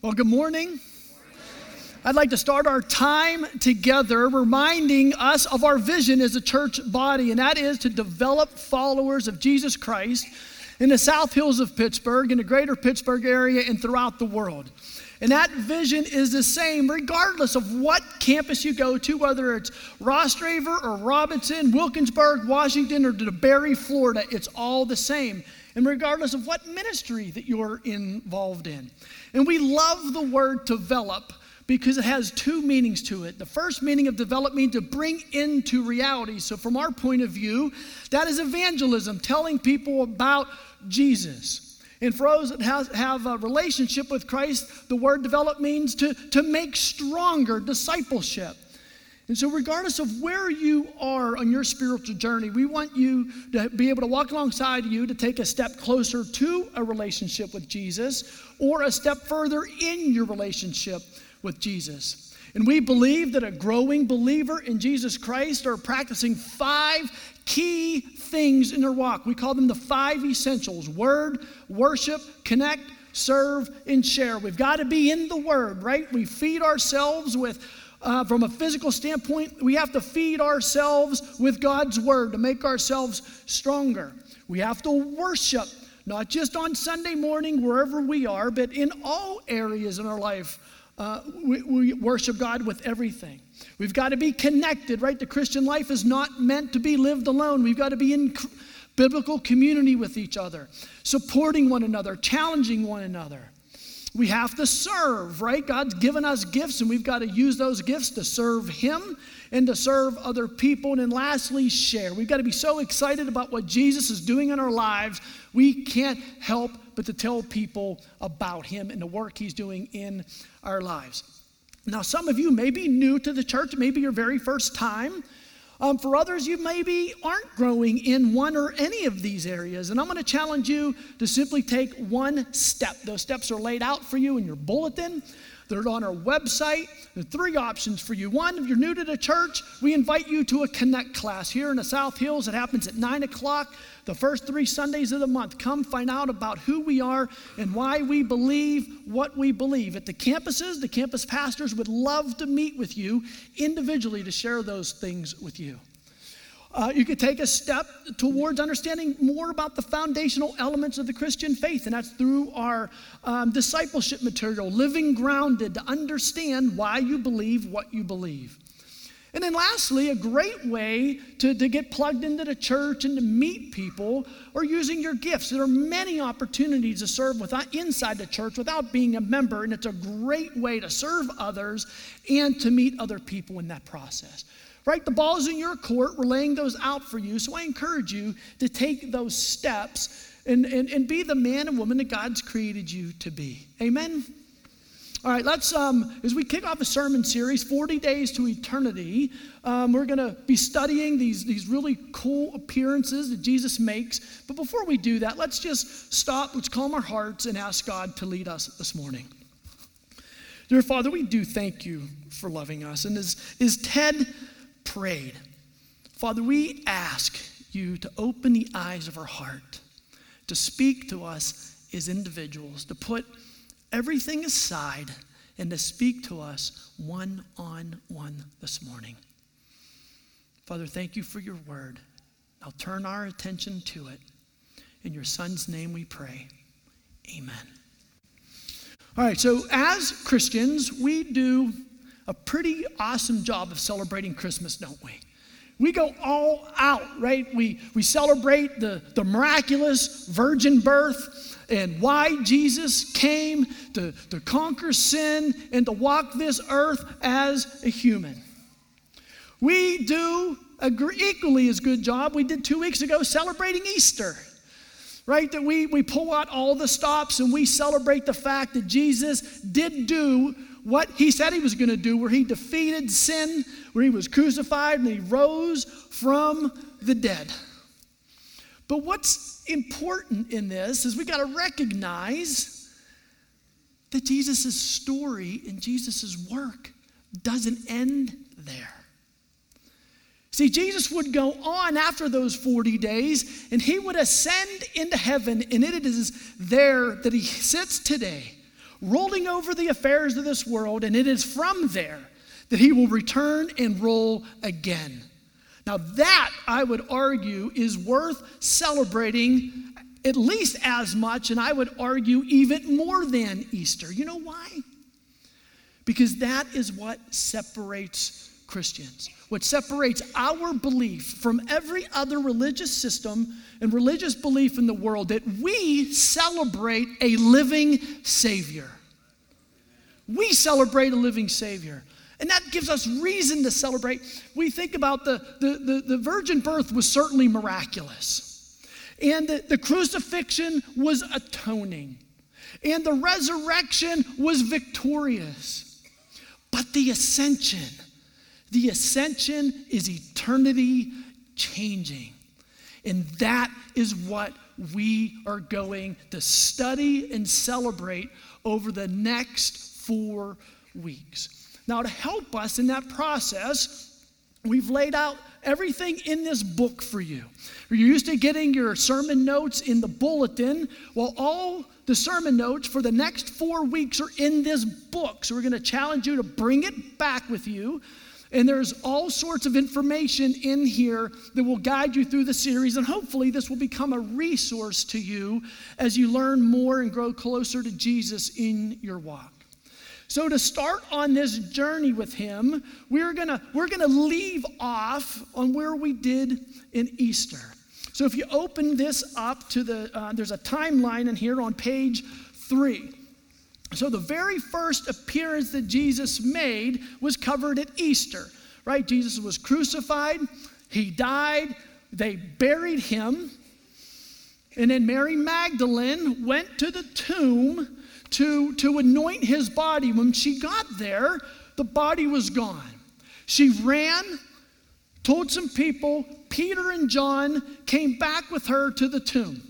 Well, good morning. I'd like to start our time together reminding us of our vision as a church body, and that is to develop followers of Jesus Christ in the South Hills of Pittsburgh, in the greater Pittsburgh area, and throughout the world. And that vision is the same regardless of what campus you go to, whether it's Rostraver or Robinson, Wilkinsburg, Washington, or DeBary, Florida, it's all the same. And regardless of what ministry that you're involved in. And we love the word develop because it has two meanings to it. The first meaning of develop means to bring into reality. So, from our point of view, that is evangelism, telling people about Jesus. And for those that have, have a relationship with Christ, the word develop means to, to make stronger discipleship. And so, regardless of where you are on your spiritual journey, we want you to be able to walk alongside you to take a step closer to a relationship with Jesus or a step further in your relationship with Jesus. And we believe that a growing believer in Jesus Christ are practicing five key things in their walk. We call them the five essentials word, worship, connect, serve, and share. We've got to be in the word, right? We feed ourselves with. Uh, from a physical standpoint, we have to feed ourselves with God's word to make ourselves stronger. We have to worship, not just on Sunday morning, wherever we are, but in all areas in our life. Uh, we, we worship God with everything. We've got to be connected, right? The Christian life is not meant to be lived alone. We've got to be in biblical community with each other, supporting one another, challenging one another. We have to serve, right? God's given us gifts, and we've got to use those gifts to serve Him and to serve other people. And then lastly, share. We've got to be so excited about what Jesus is doing in our lives, we can't help but to tell people about Him and the work He's doing in our lives. Now, some of you may be new to the church, maybe your very first time. Um, for others, you maybe aren't growing in one or any of these areas. And I'm going to challenge you to simply take one step. Those steps are laid out for you in your bulletin. They're on our website. There are three options for you. One, if you're new to the church, we invite you to a Connect class here in the South Hills. It happens at 9 o'clock the first three Sundays of the month. Come find out about who we are and why we believe what we believe. At the campuses, the campus pastors would love to meet with you individually to share those things with you. Uh, you could take a step towards understanding more about the foundational elements of the Christian faith, and that's through our um, discipleship material, Living Grounded, to understand why you believe what you believe. And then, lastly, a great way to, to get plugged into the church and to meet people are using your gifts. There are many opportunities to serve without, inside the church without being a member, and it's a great way to serve others and to meet other people in that process right? The ball's in your court. We're laying those out for you. So I encourage you to take those steps and, and, and be the man and woman that God's created you to be. Amen? All right, let's, um, as we kick off a sermon series, 40 Days to Eternity, um, we're going to be studying these, these really cool appearances that Jesus makes. But before we do that, let's just stop, let's calm our hearts, and ask God to lead us this morning. Dear Father, we do thank you for loving us. And as, as Ted prayed, Father, we ask you to open the eyes of our heart, to speak to us as individuals, to put everything aside and to speak to us one on one this morning. Father, thank you for your word. Now turn our attention to it. In your son's name we pray. Amen. All right, so as Christians, we do a pretty awesome job of celebrating Christmas, don't we? We go all out, right? We, we celebrate the, the miraculous virgin birth and why Jesus came to, to conquer sin and to walk this earth as a human. We do a equally as good job we did two weeks ago celebrating Easter right? That we, we pull out all the stops and we celebrate the fact that Jesus did do what he said he was going to do, where he defeated sin, where he was crucified and he rose from the dead. But what's important in this is we got to recognize that Jesus' story and Jesus' work doesn't end there. See, Jesus would go on after those 40 days and he would ascend into heaven, and it is there that he sits today ruling over the affairs of this world, and it is from there that he will return and rule again. Now, that, I would argue, is worth celebrating at least as much, and I would argue even more than Easter. You know why? Because that is what separates Christians. What separates our belief from every other religious system and religious belief in the world that we celebrate a living Savior. We celebrate a living Savior. And that gives us reason to celebrate. We think about the, the, the, the virgin birth was certainly miraculous. And the, the crucifixion was atoning. And the resurrection was victorious. But the ascension, the ascension is eternity changing. And that is what we are going to study and celebrate over the next four weeks. Now, to help us in that process, we've laid out everything in this book for you. You're used to getting your sermon notes in the bulletin. Well, all the sermon notes for the next four weeks are in this book. So we're going to challenge you to bring it back with you. And there's all sorts of information in here that will guide you through the series. And hopefully, this will become a resource to you as you learn more and grow closer to Jesus in your walk. So to start on this journey with him, we're gonna we're gonna leave off on where we did in Easter. So if you open this up to the uh, there's a timeline in here on page three. So the very first appearance that Jesus made was covered at Easter, right? Jesus was crucified, he died, they buried him, and then Mary Magdalene went to the tomb to, to anoint his body. When she got there, the body was gone. She ran, told some people, Peter and John came back with her to the tomb.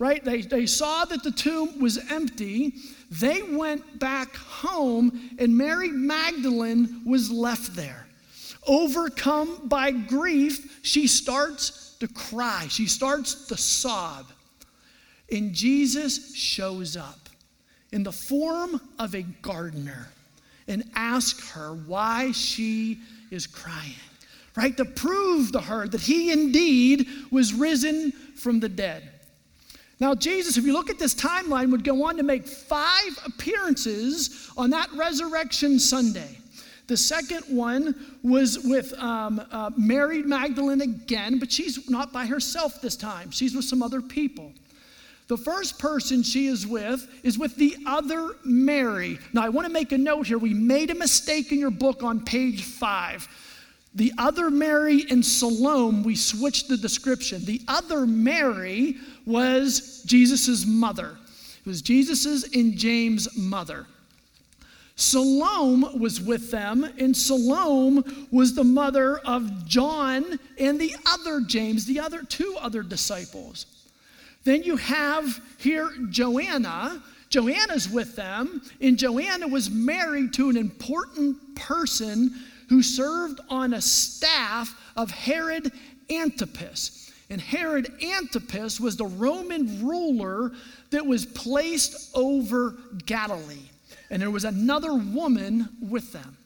Right? They, they saw that the tomb was empty. They went back home, and Mary Magdalene was left there. Overcome by grief, she starts to cry. She starts to sob. And Jesus shows up in the form of a gardener and ask her why she is crying, right? To prove to her that he indeed was risen from the dead. Now, Jesus, if you look at this timeline, would go on to make five appearances on that resurrection Sunday. The second one was with um, uh, Mary Magdalene again, but she's not by herself this time. She's with some other people. The first person she is with is with the other Mary. Now, I want to make a note here. We made a mistake in your book on page five. The other Mary and Salome, we switched the description. The other Mary was Jesus' mother. It was Jesus' and James' mother. Salome was with them, and Salome was the mother of John and the other James, the other two other disciples. Then you have here Joanna. Joanna's with them, and Joanna was married to an important person who served on a staff of Herod Antipas. And Herod Antipas was the Roman ruler that was placed over Galilee. And there was another woman with them.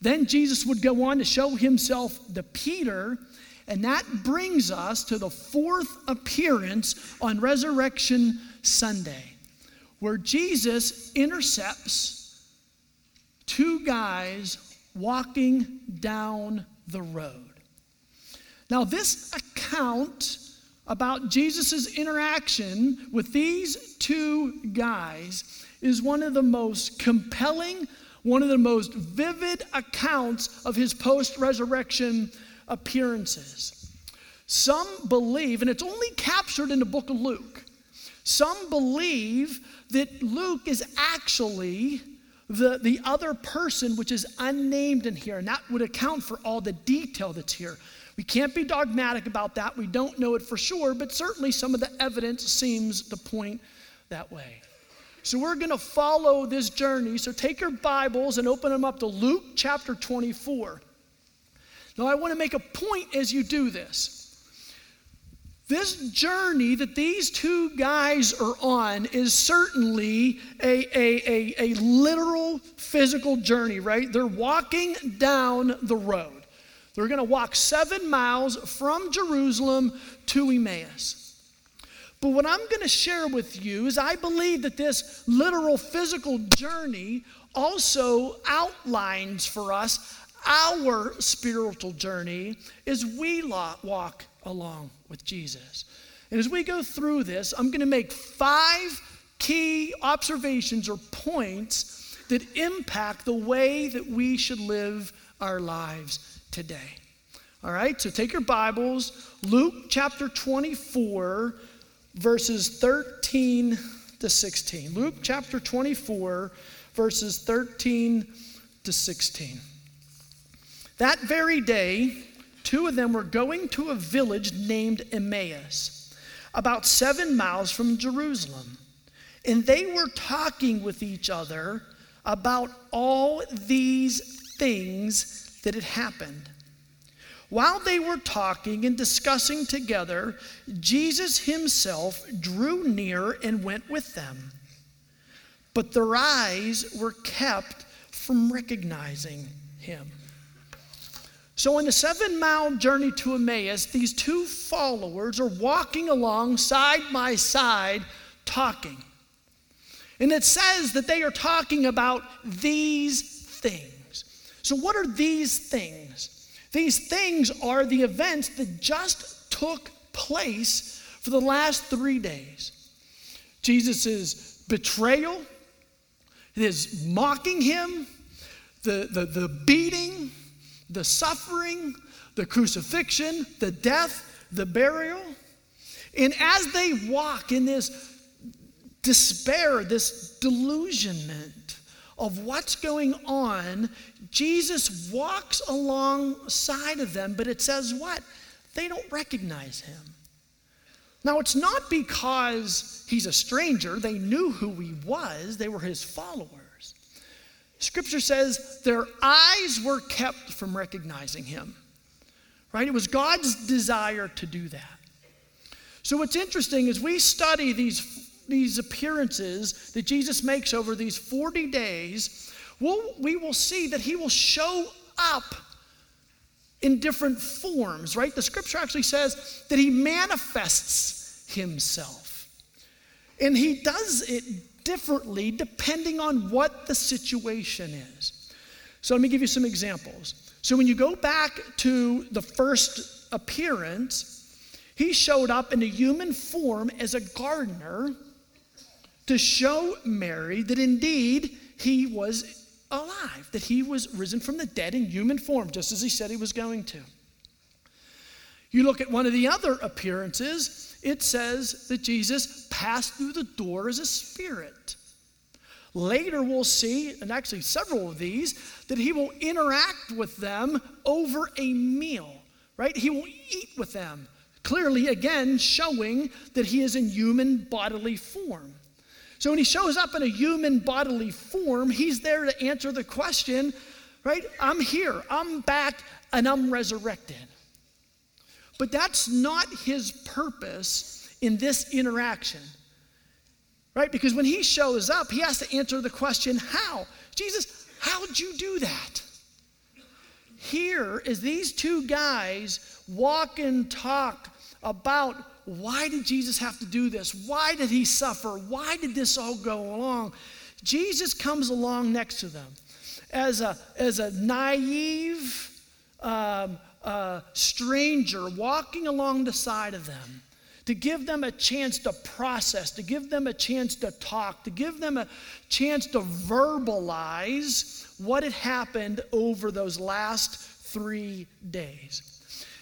Then Jesus would go on to show himself to Peter and that brings us to the fourth appearance on Resurrection Sunday, where Jesus intercepts two guys walking down the road. Now, this account about Jesus' interaction with these two guys is one of the most compelling, one of the most vivid accounts of his post resurrection appearances. Some believe, and it's only captured in the book of Luke, some believe that Luke is actually the, the other person which is unnamed in here, and that would account for all the detail that's here. We can't be dogmatic about that. We don't know it for sure, but certainly some of the evidence seems to point that way. So we're going to follow this journey. So take your Bibles and open them up to Luke chapter 24. Now, I want to make a point as you do this. This journey that these two guys are on is certainly a, a, a, a, literal physical journey, right? They're walking down the road. They're going to walk seven miles from Jerusalem to Emmaus. But what I'm going to share with you is I believe that this literal physical journey also outlines for us our spiritual journey as we walk along with Jesus. And as we go through this, I'm going to make five key observations or points that impact the way that we should live our lives today. All right, so take your Bibles, Luke chapter 24, verses 13 to 16. Luke chapter 24, verses 13 to 16. That very day, two of them were going to a village named Emmaus, about seven miles from Jerusalem. And they were talking with each other about all these things that had happened. While they were talking and discussing together, Jesus himself drew near and went with them. But their eyes were kept from recognizing him. So, in the seven mile journey to Emmaus, these two followers are walking along side by side talking. And it says that they are talking about these things. So, what are these things? These things are the events that just took place for the last three days Jesus' betrayal, his mocking him, the, the, the beating the suffering, the crucifixion, the death, the burial. And as they walk in this despair, this delusionment of what's going on, Jesus walks alongside of them, but it says what? They don't recognize him. Now, it's not because he's a stranger, they knew who he was, they were his followers. Scripture says their eyes were kept from recognizing him. Right? It was God's desire to do that. So what's interesting is we study these, these appearances that Jesus makes over these 40 days, we'll, we will see that he will show up in different forms, right? The scripture actually says that he manifests himself. And he does it differently depending on what the situation is. So let me give you some examples. So when you go back to the first appearance, he showed up in a human form as a gardener to show Mary that indeed he was alive, that he was risen from the dead in human form, just as he said he was going to. You look at one of the other appearances, it says that Jesus passed through the door as a spirit. Later, we'll see, and actually several of these, that he will interact with them over a meal, right? He will eat with them. Clearly, again, showing that he is in human bodily form. So when he shows up in a human bodily form, he's there to answer the question, right? I'm here, I'm back, and I'm resurrected. But that's not his purpose in this interaction. Right? Because when he shows up, he has to answer the question, How? Jesus, how'd you do that? Here is these two guys walk and talk about why did Jesus have to do this? Why did he suffer? Why did this all go along? Jesus comes along next to them as a, as a naive, um, uh, stranger walking along the side of them to give them a chance to process, to give them a chance to talk, to give them a chance to verbalize what had happened over those last three days.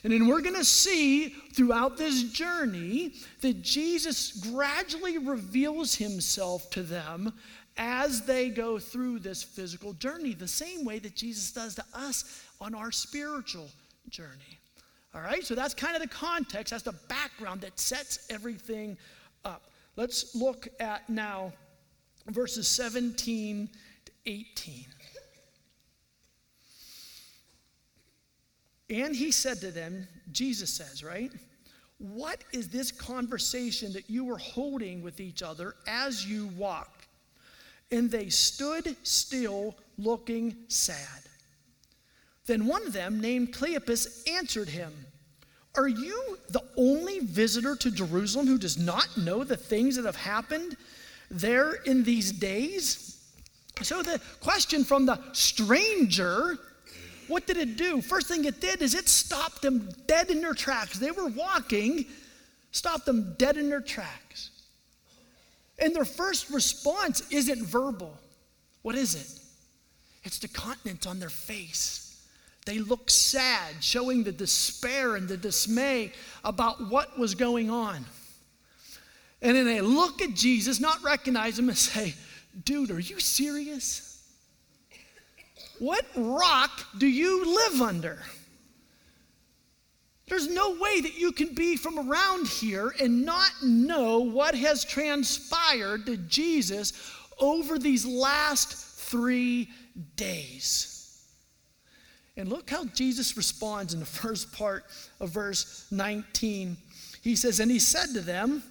And then we're going to see throughout this journey that Jesus gradually reveals himself to them as they go through this physical journey, the same way that Jesus does to us on our spiritual journey. All right, so that's kind of the context, that's the background that sets everything up. Let's look at now verses 17 to 18. And he said to them, Jesus says, right? What is this conversation that you were holding with each other as you walked? And they stood still, looking sad. Then one of them, named Cleopas, answered him, Are you the only visitor to Jerusalem who does not know the things that have happened there in these days? So the question from the stranger, what did it do? First thing it did is it stopped them dead in their tracks. They were walking, stopped them dead in their tracks. And their first response isn't verbal. What is it? It's the continence on their face. They look sad, showing the despair and the dismay about what was going on. And then they look at Jesus, not recognize him, and say, Dude, are you serious? What rock do you live under? There's no way that you can be from around here and not know what has transpired to Jesus over these last three days. And look how Jesus responds in the first part of verse 19. He says, And he said to them,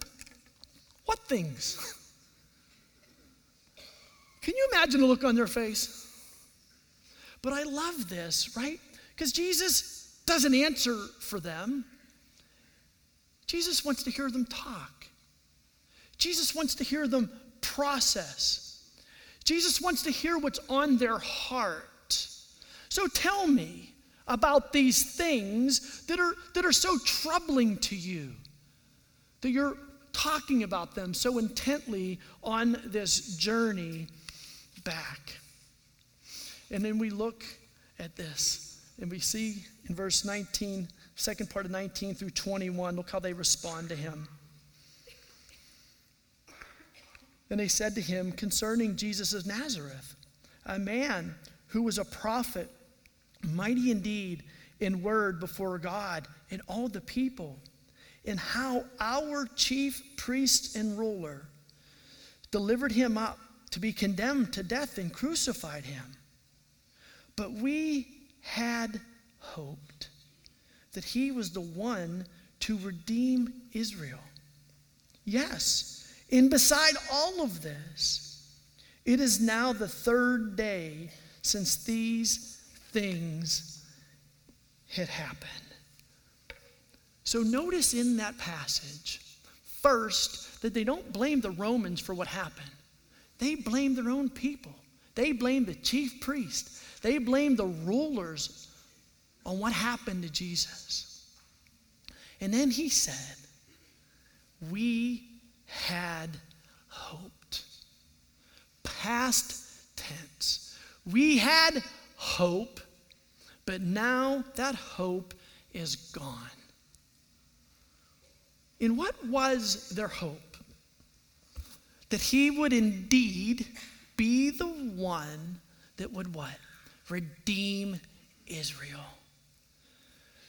What things? Can you imagine the look on their face? But I love this, right? Because Jesus doesn't answer for them. Jesus wants to hear them talk. Jesus wants to hear them process. Jesus wants to hear what's on their heart. So tell me about these things that are, that are so troubling to you, that you're talking about them so intently on this journey back. And then we look at this and we see in verse 19, second part of 19 through 21, look how they respond to him. And they said to him concerning Jesus of Nazareth, a man who was a prophet, mighty indeed in word before God and all the people, and how our chief priest and ruler delivered him up to be condemned to death and crucified him. But we had hoped that he was the one to redeem Israel. Yes, and beside all of this, it is now the third day since these things had happened. So notice in that passage, first, that they don't blame the Romans for what happened. They blame their own people. They blame the chief priest. They blame the rulers on what happened to Jesus. And then he said, We had hoped. Past tense. We had hope, but now that hope is gone. In what was their hope? that he would indeed be the one that would what? Redeem Israel.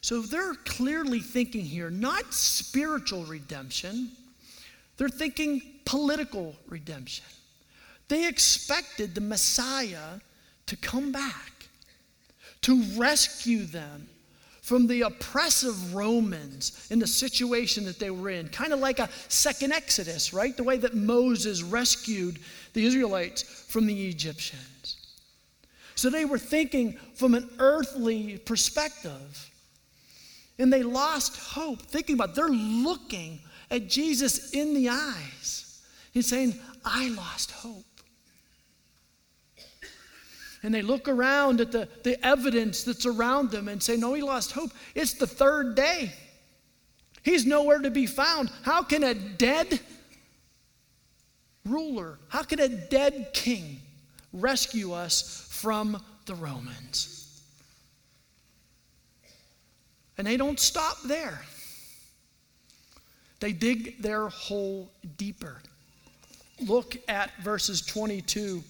So they're clearly thinking here not spiritual redemption, they're thinking political redemption. They expected the Messiah to come back, to rescue them from the oppressive Romans in the situation that they were in, kind of like a second Exodus, right? The way that Moses rescued the Israelites from the Egyptians. So they were thinking from an earthly perspective. And they lost hope, thinking about it. they're looking at Jesus in the eyes. He's saying, I lost hope and they look around at the, the evidence that's around them and say, No, he lost hope. It's the third day. He's nowhere to be found. How can a dead ruler, how can a dead king rescue us from the Romans? And they don't stop there. They dig their hole deeper. Look at verses 22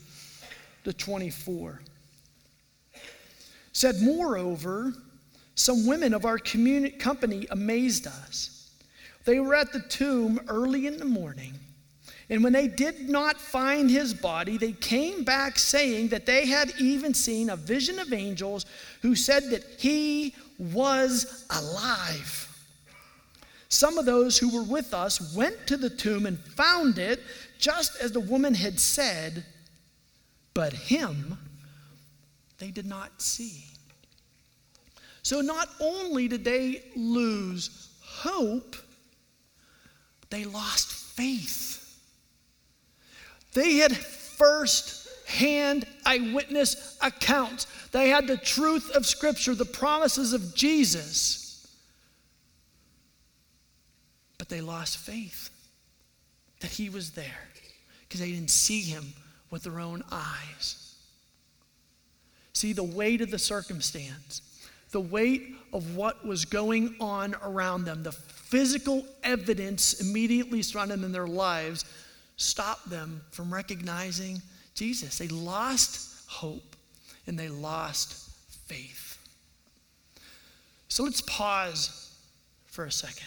to 24. Said, Moreover, some women of our communi- company amazed us. They were at the tomb early in the morning, and when they did not find his body, they came back saying that they had even seen a vision of angels who said that he was alive. Some of those who were with us went to the tomb and found it just as the woman had said, but him they did not see. So not only did they lose hope, they lost faith. They had first hand eyewitness accounts. They had the truth of Scripture, the promises of Jesus. But they lost faith that He was there because they didn't see Him with their own eyes. See, the weight of the circumstance, the weight of what was going on around them, the physical evidence immediately surrounding them in their lives stopped them from recognizing Jesus. They lost hope and they lost faith. So let's pause for a second.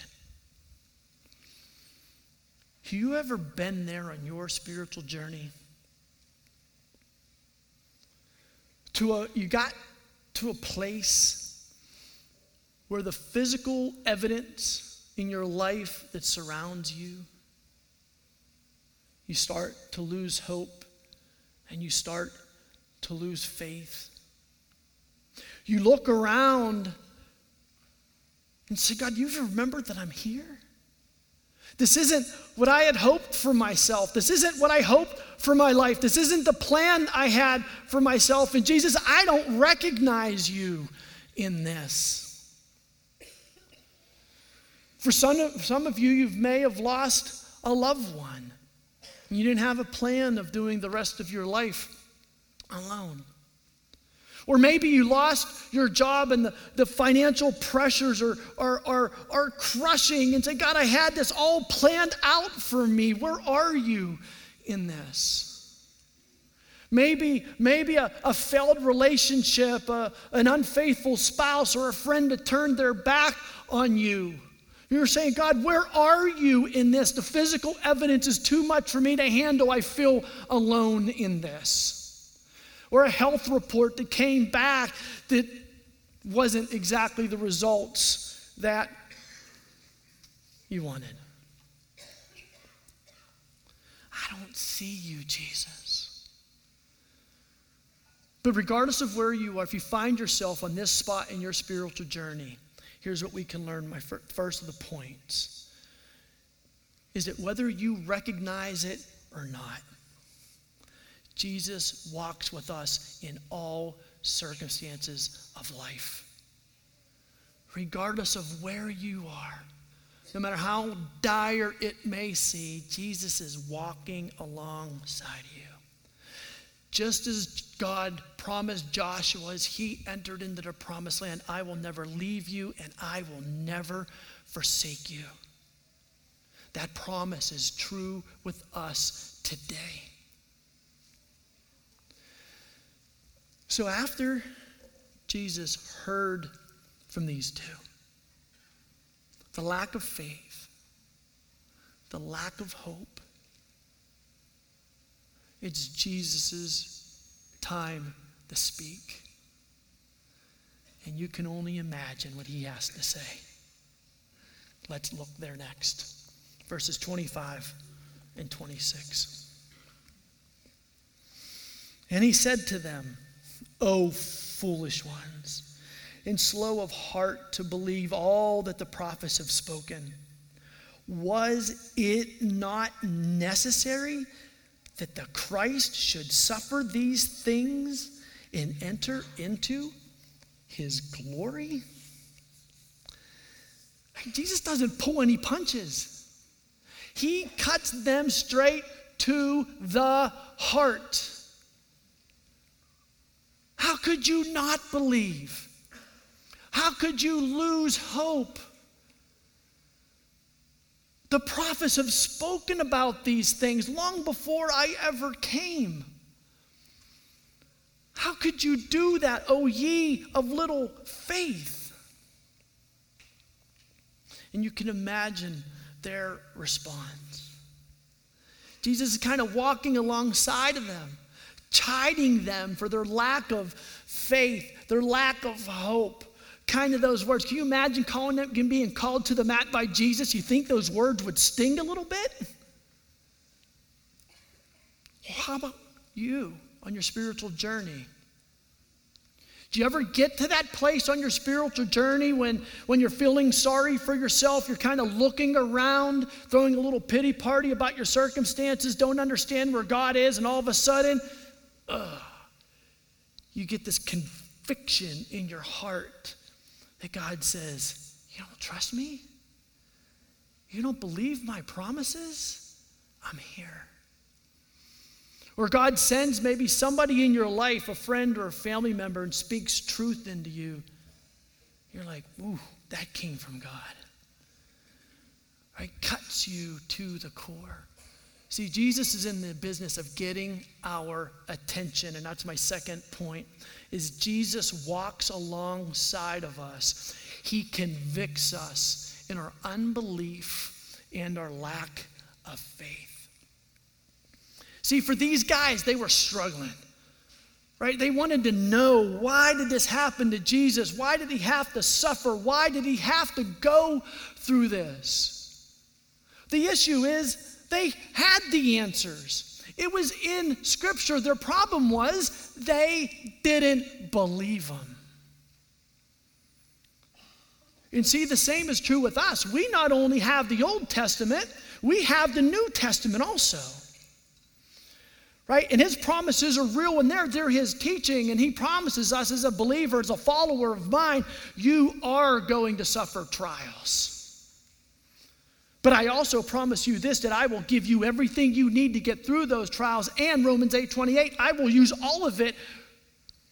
Have you ever been there on your spiritual journey? To a, you got to a place where the physical evidence in your life that surrounds you, you start to lose hope and you start to lose faith. You look around and say, God, you've remembered that I'm here? This isn't what I had hoped for myself. This isn't what I hoped for my life. This isn't the plan I had for myself. And Jesus, I don't recognize you in this. For some of, some of you, you may have lost a loved one. You didn't have a plan of doing the rest of your life alone. Or maybe you lost your job and the, the financial pressures are, are, are, are crushing and say, God, I had this all planned out for me. Where are you in this? Maybe, maybe a, a failed relationship, a, an unfaithful spouse, or a friend that turned their back on you. You're saying, God, where are you in this? The physical evidence is too much for me to handle. I feel alone in this or a health report that came back that wasn't exactly the results that you wanted. Don't see you, Jesus. But regardless of where you are, if you find yourself on this spot in your spiritual journey, here's what we can learn. My first of the points is that whether you recognize it or not, Jesus walks with us in all circumstances of life. Regardless of where you are, no matter how dire it may seem, Jesus is walking alongside you. Just as God promised Joshua as he entered into the promised land, I will never leave you and I will never forsake you. That promise is true with us today. So after Jesus heard from these two, the lack of faith, the lack of hope, it's Jesus' time to speak. And you can only imagine what he has to say. Let's look there next. Verses 25 and 26. And he said to them, O foolish ones, and slow of heart to believe all that the prophets have spoken. Was it not necessary that the Christ should suffer these things and enter into his glory? Jesus doesn't pull any punches. He cuts them straight to the heart. How could you not believe? How could you lose hope? The prophets have spoken about these things long before I ever came. How could you do that, O ye of little faith? And you can imagine their response. Jesus is kind of walking alongside of them chiding them for their lack of faith, their lack of hope, kind of those words. Can you imagine calling them being called to the mat by Jesus? You think those words would sting a little bit? How about you on your spiritual journey? Do you ever get to that place on your spiritual journey when, when you're feeling sorry for yourself? You're kind of looking around, throwing a little pity party about your circumstances, don't understand where God is, and all of a sudden, ugh, you get this conviction in your heart that God says, You don't trust me? You don't believe my promises? I'm here. Or God sends maybe somebody in your life, a friend or a family member, and speaks truth into you. You're like, ooh, that came from God. Right? Cuts you to the core. See, Jesus is in the business of getting our attention, and that's my second point. Is Jesus walks alongside of us. He convicts us in our unbelief and our lack of faith. See, for these guys, they were struggling. Right? They wanted to know why did this happen to Jesus? Why did he have to suffer? Why did he have to go through this? The issue is they had the answers. It was in Scripture. Their problem was they didn't believe them. And see, the same is true with us. We not only have the Old Testament, we have the New Testament also right? And his promises are real and they're, they're his teaching. And he promises us as a believer, as a follower of mine, you are going to suffer trials. But I also promise you this that I will give you everything you need to get through those trials. And Romans 8 28, I will use all of it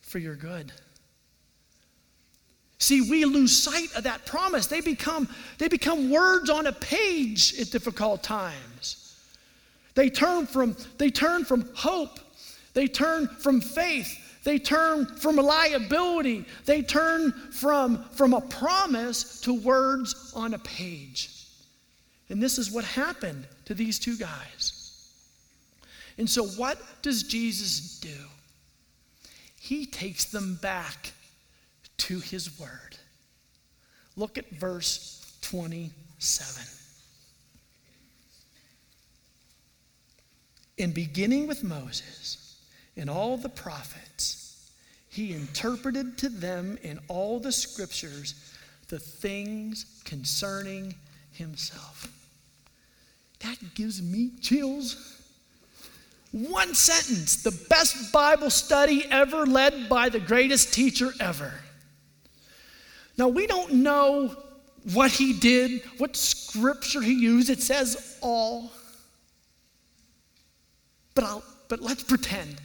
for your good. See, we lose sight of that promise. They become, they become words on a page at difficult times. They turn from, they turn from hope. They turn from faith. They turn from reliability. They turn from, from a promise to words on a page. And this is what happened to these two guys. And so, what does Jesus do? He takes them back to his word. Look at verse 27. In beginning with Moses and all the prophets, he interpreted to them in all the scriptures the things concerning himself. That gives me chills. One sentence, the best Bible study ever led by the greatest teacher ever. Now, we don't know what he did, what scripture he used. It says all. But, I'll, but let's pretend.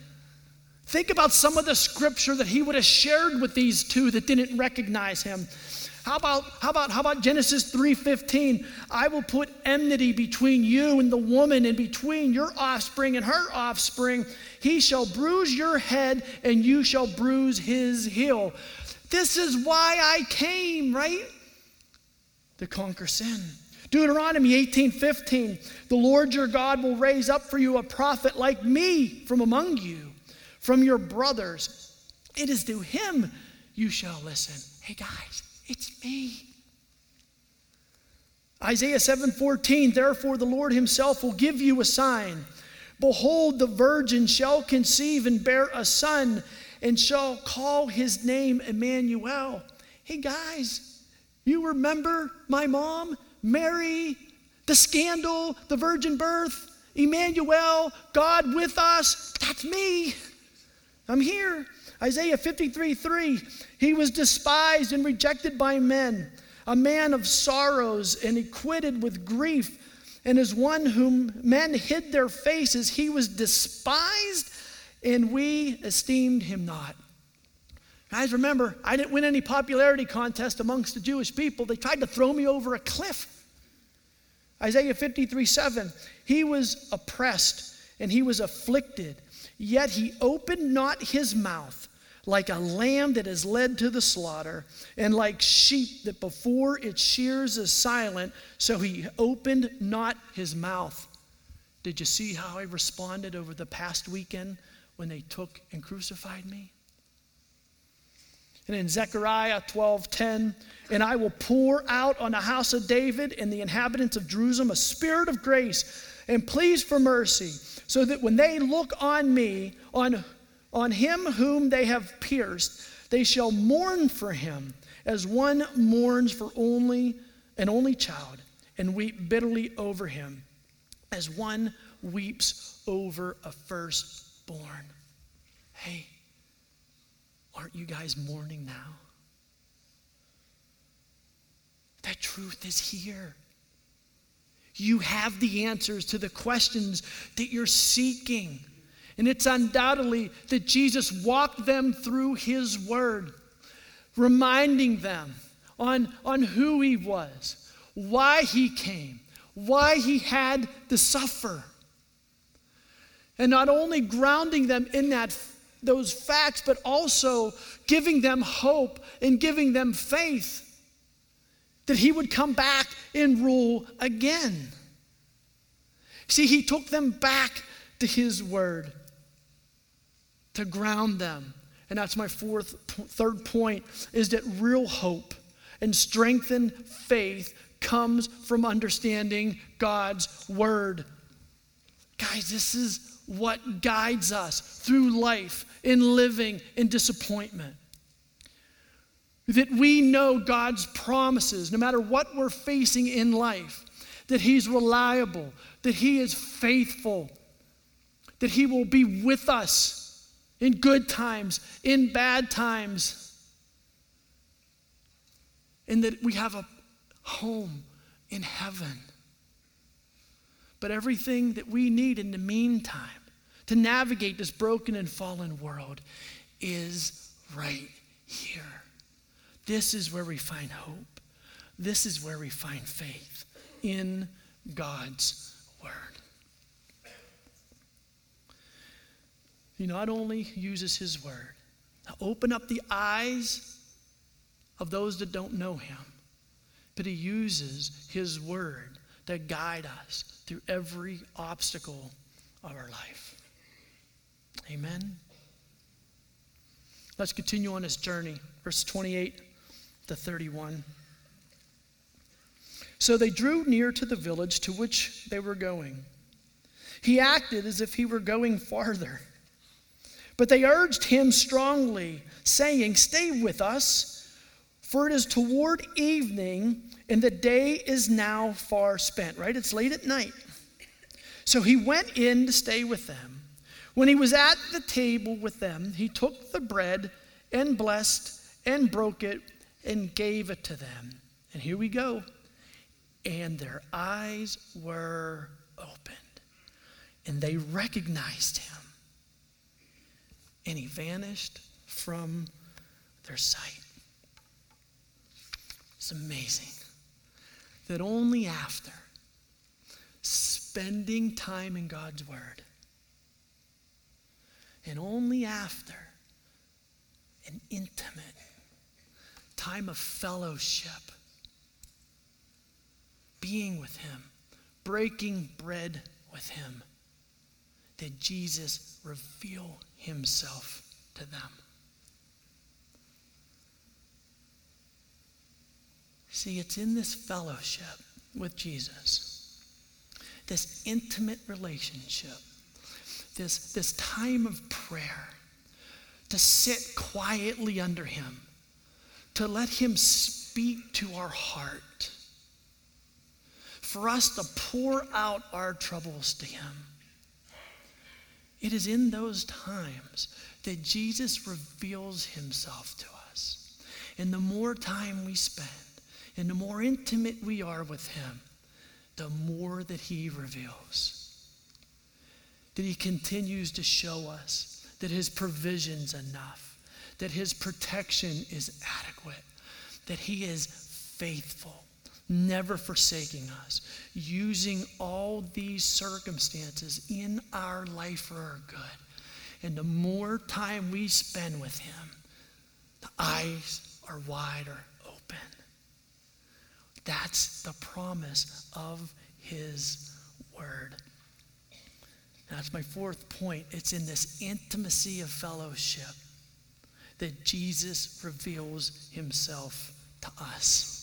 Think about some of the scripture that he would have shared with these two that didn't recognize him. How about, how about, how about Genesis 3:15? I will put enmity between you and the woman, and between your offspring and her offspring. He shall bruise your head, and you shall bruise his heel. This is why I came, right? To conquer sin. Deuteronomy 18 15. The Lord your God will raise up for you a prophet like me from among you, from your brothers. It is to him you shall listen. Hey guys, it's me. Isaiah 7:14 Therefore the Lord himself will give you a sign behold the virgin shall conceive and bear a son and shall call his name Emmanuel Hey guys you remember my mom Mary, the scandal, the virgin birth, Emmanuel, God with us. That's me. I'm here. Isaiah 53 3. He was despised and rejected by men, a man of sorrows and acquitted with grief. And as one whom men hid their faces, he was despised, and we esteemed him not. Guys, remember, I didn't win any popularity contest amongst the Jewish people. They tried to throw me over a cliff. Isaiah 53 7, he was oppressed and he was afflicted, yet he opened not his mouth like a lamb that is led to the slaughter, and like sheep that before its shears is silent, so he opened not his mouth. Did you see how I responded over the past weekend when they took and crucified me? And in Zechariah 12:10, and I will pour out on the house of David and the inhabitants of Jerusalem a spirit of grace and pleas for mercy, so that when they look on me, on, on him whom they have pierced, they shall mourn for him as one mourns for only an only child, and weep bitterly over him, as one weeps over a firstborn. Hey, aren't you guys mourning now? That truth is here. You have the answers to the questions that you're seeking. And it's undoubtedly that Jesus walked them through his word, reminding them on, on who he was, why he came, why he had to suffer. And not only grounding them in that, those facts, but also giving them hope and giving them faith that he would come back and rule again. See, he took them back to his word to ground them. And that's my fourth, third point is that real hope and strengthened faith comes from understanding God's word. Guys, this is what guides us through life in living in disappointment. That we know God's promises, no matter what we're facing in life, that He's reliable, that He is faithful, that He will be with us in good times, in bad times, and that we have a home in heaven. But everything that we need in the meantime to navigate this broken and fallen world is right here. This is where we find hope. This is where we find faith in God's Word. He not only uses His Word to open up the eyes of those that don't know Him, but He uses His Word to guide us through every obstacle of our life. Amen. Let's continue on this journey. Verse 28 to 31. So they drew near to the village to which they were going. He acted as if he were going farther. But they urged him strongly, saying, Stay with us, for it is toward evening, and the day is now far spent, right? It's late at night. So he went in to stay with them. When he was at the table with them, he took the bread and blessed and broke it and gave it to them. And here we go. And their eyes were opened, and they recognized him. And he vanished from their sight. It's amazing that only after spending time in God's Word, and only after an intimate time of fellowship, being with Him, breaking bread with Him, did Jesus reveal Himself to them. See, it's in this fellowship with Jesus, this intimate relationship, this, this time of prayer, to sit quietly under Him to let Him speak to our heart, for us to pour out our troubles to Him. It is in those times that Jesus reveals Himself to us. And the more time we spend, and the more intimate we are with Him, the more that He reveals. That He continues to show us that His provision's enough that his protection is adequate, that he is faithful, never forsaking us, using all these circumstances in our life for our good. And the more time we spend with him, the eyes are wider open. That's the promise of his word. That's my fourth point. It's in this intimacy of fellowship that Jesus reveals himself to us.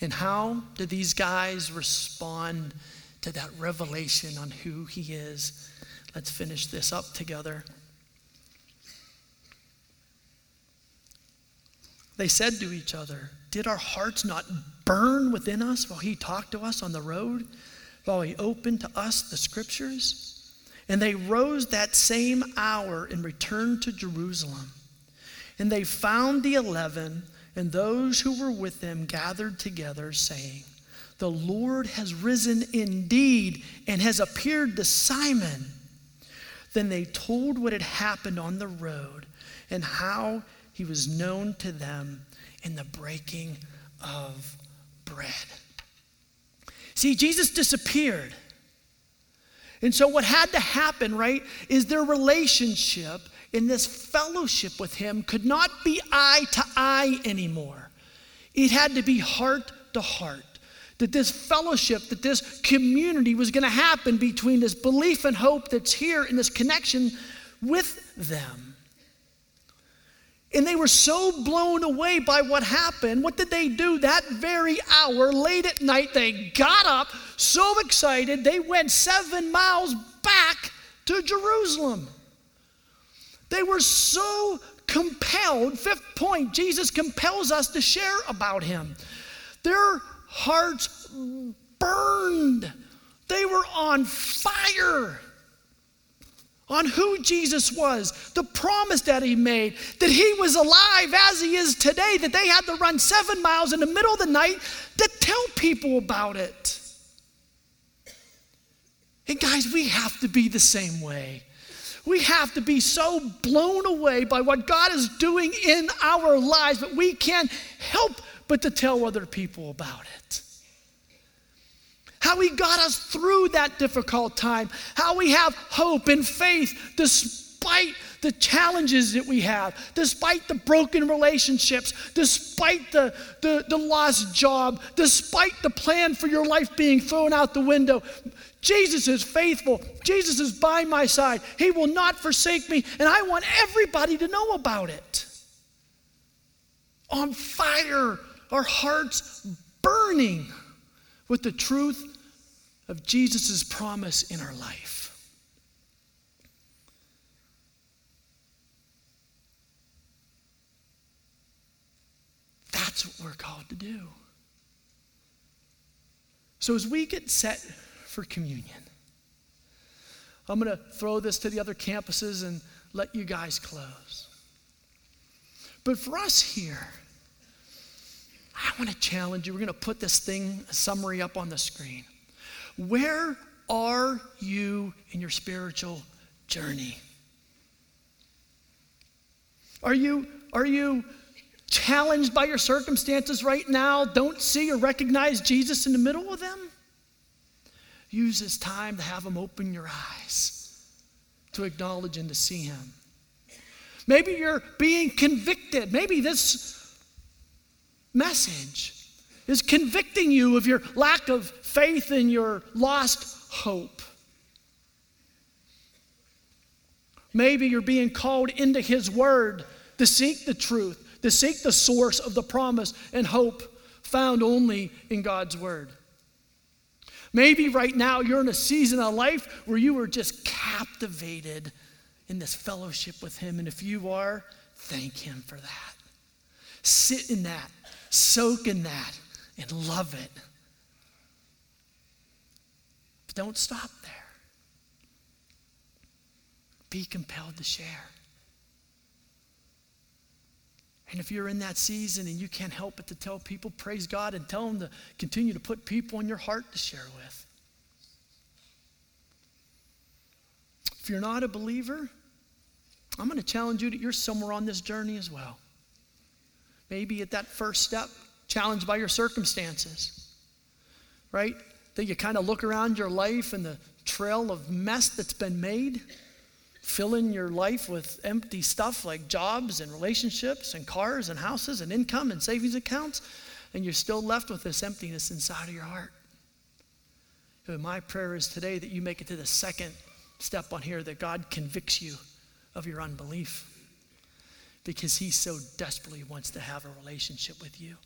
And how do these guys respond to that revelation on who he is? Let's finish this up together. They said to each other, Did our hearts not burn within us while he talked to us on the road, while he opened to us the scriptures? And they rose that same hour and returned to Jerusalem. And they found the eleven and those who were with them gathered together, saying, The Lord has risen indeed and has appeared to Simon. Then they told what had happened on the road and how he was known to them in the breaking of bread. See, Jesus disappeared. And so, what had to happen, right, is their relationship in this fellowship with him could not be eye to eye anymore. It had to be heart to heart. That this fellowship, that this community was going to happen between this belief and hope that's here in this connection with them. And they were so blown away by what happened. What did they do that very hour, late at night? They got up, so excited, they went seven miles back to Jerusalem. They were so compelled. Fifth point, Jesus compels us to share about him. Their hearts burned, they were on fire on who Jesus was, the promise that he made, that he was alive as he is today, that they had to run seven miles in the middle of the night to tell people about it. And guys, we have to be the same way. We have to be so blown away by what God is doing in our lives, but we can't help but to tell other people about it. How He got us through that difficult time, how we have hope and faith despite the challenges that we have, despite the broken relationships, despite the, the, the lost job, despite the plan for your life being thrown out the window. Jesus is faithful. Jesus is by my side. He will not forsake me, and I want everybody to know about it. On fire, our hearts burning with the truth of Jesus' promise in our life. That's what we're called to do. So, as we get set for communion. I'm going to throw this to the other campuses and let you guys close. But for us here, I want to challenge you. We're going to put this thing, summary up on the screen. Where are you in your spiritual journey? Are you, are you challenged by your circumstances right now? Don't see or recognize Jesus in the middle of them? Use this time to have Him open your eyes to acknowledge and to see Him. Maybe you're being convicted. Maybe this message is convicting you of your lack of faith and your lost hope. Maybe you're being called into His Word to seek the truth, to seek the source of the promise and hope found only in God's Word. Maybe right now you're in a season of life where you are just captivated in this fellowship with Him. And if you are, thank Him for that. Sit in that, soak in that, and love it. But don't stop there. Be compelled to share. And if you're in that season and you can't help but to tell people, praise God and tell them to continue to put people in your heart to share with. If you're not a believer, I'm going to challenge you that you're somewhere on this journey as well. Maybe at that first step, challenged by your circumstances, right? That you kind of look around your life and the trail of mess that's been made filling your life with empty stuff like jobs and relationships and cars and houses and income and savings accounts, and you're still left with this emptiness inside of your heart. My prayer is today that you make it to the second step on here that God convicts you of your unbelief. because he so desperately wants to have a relationship with you.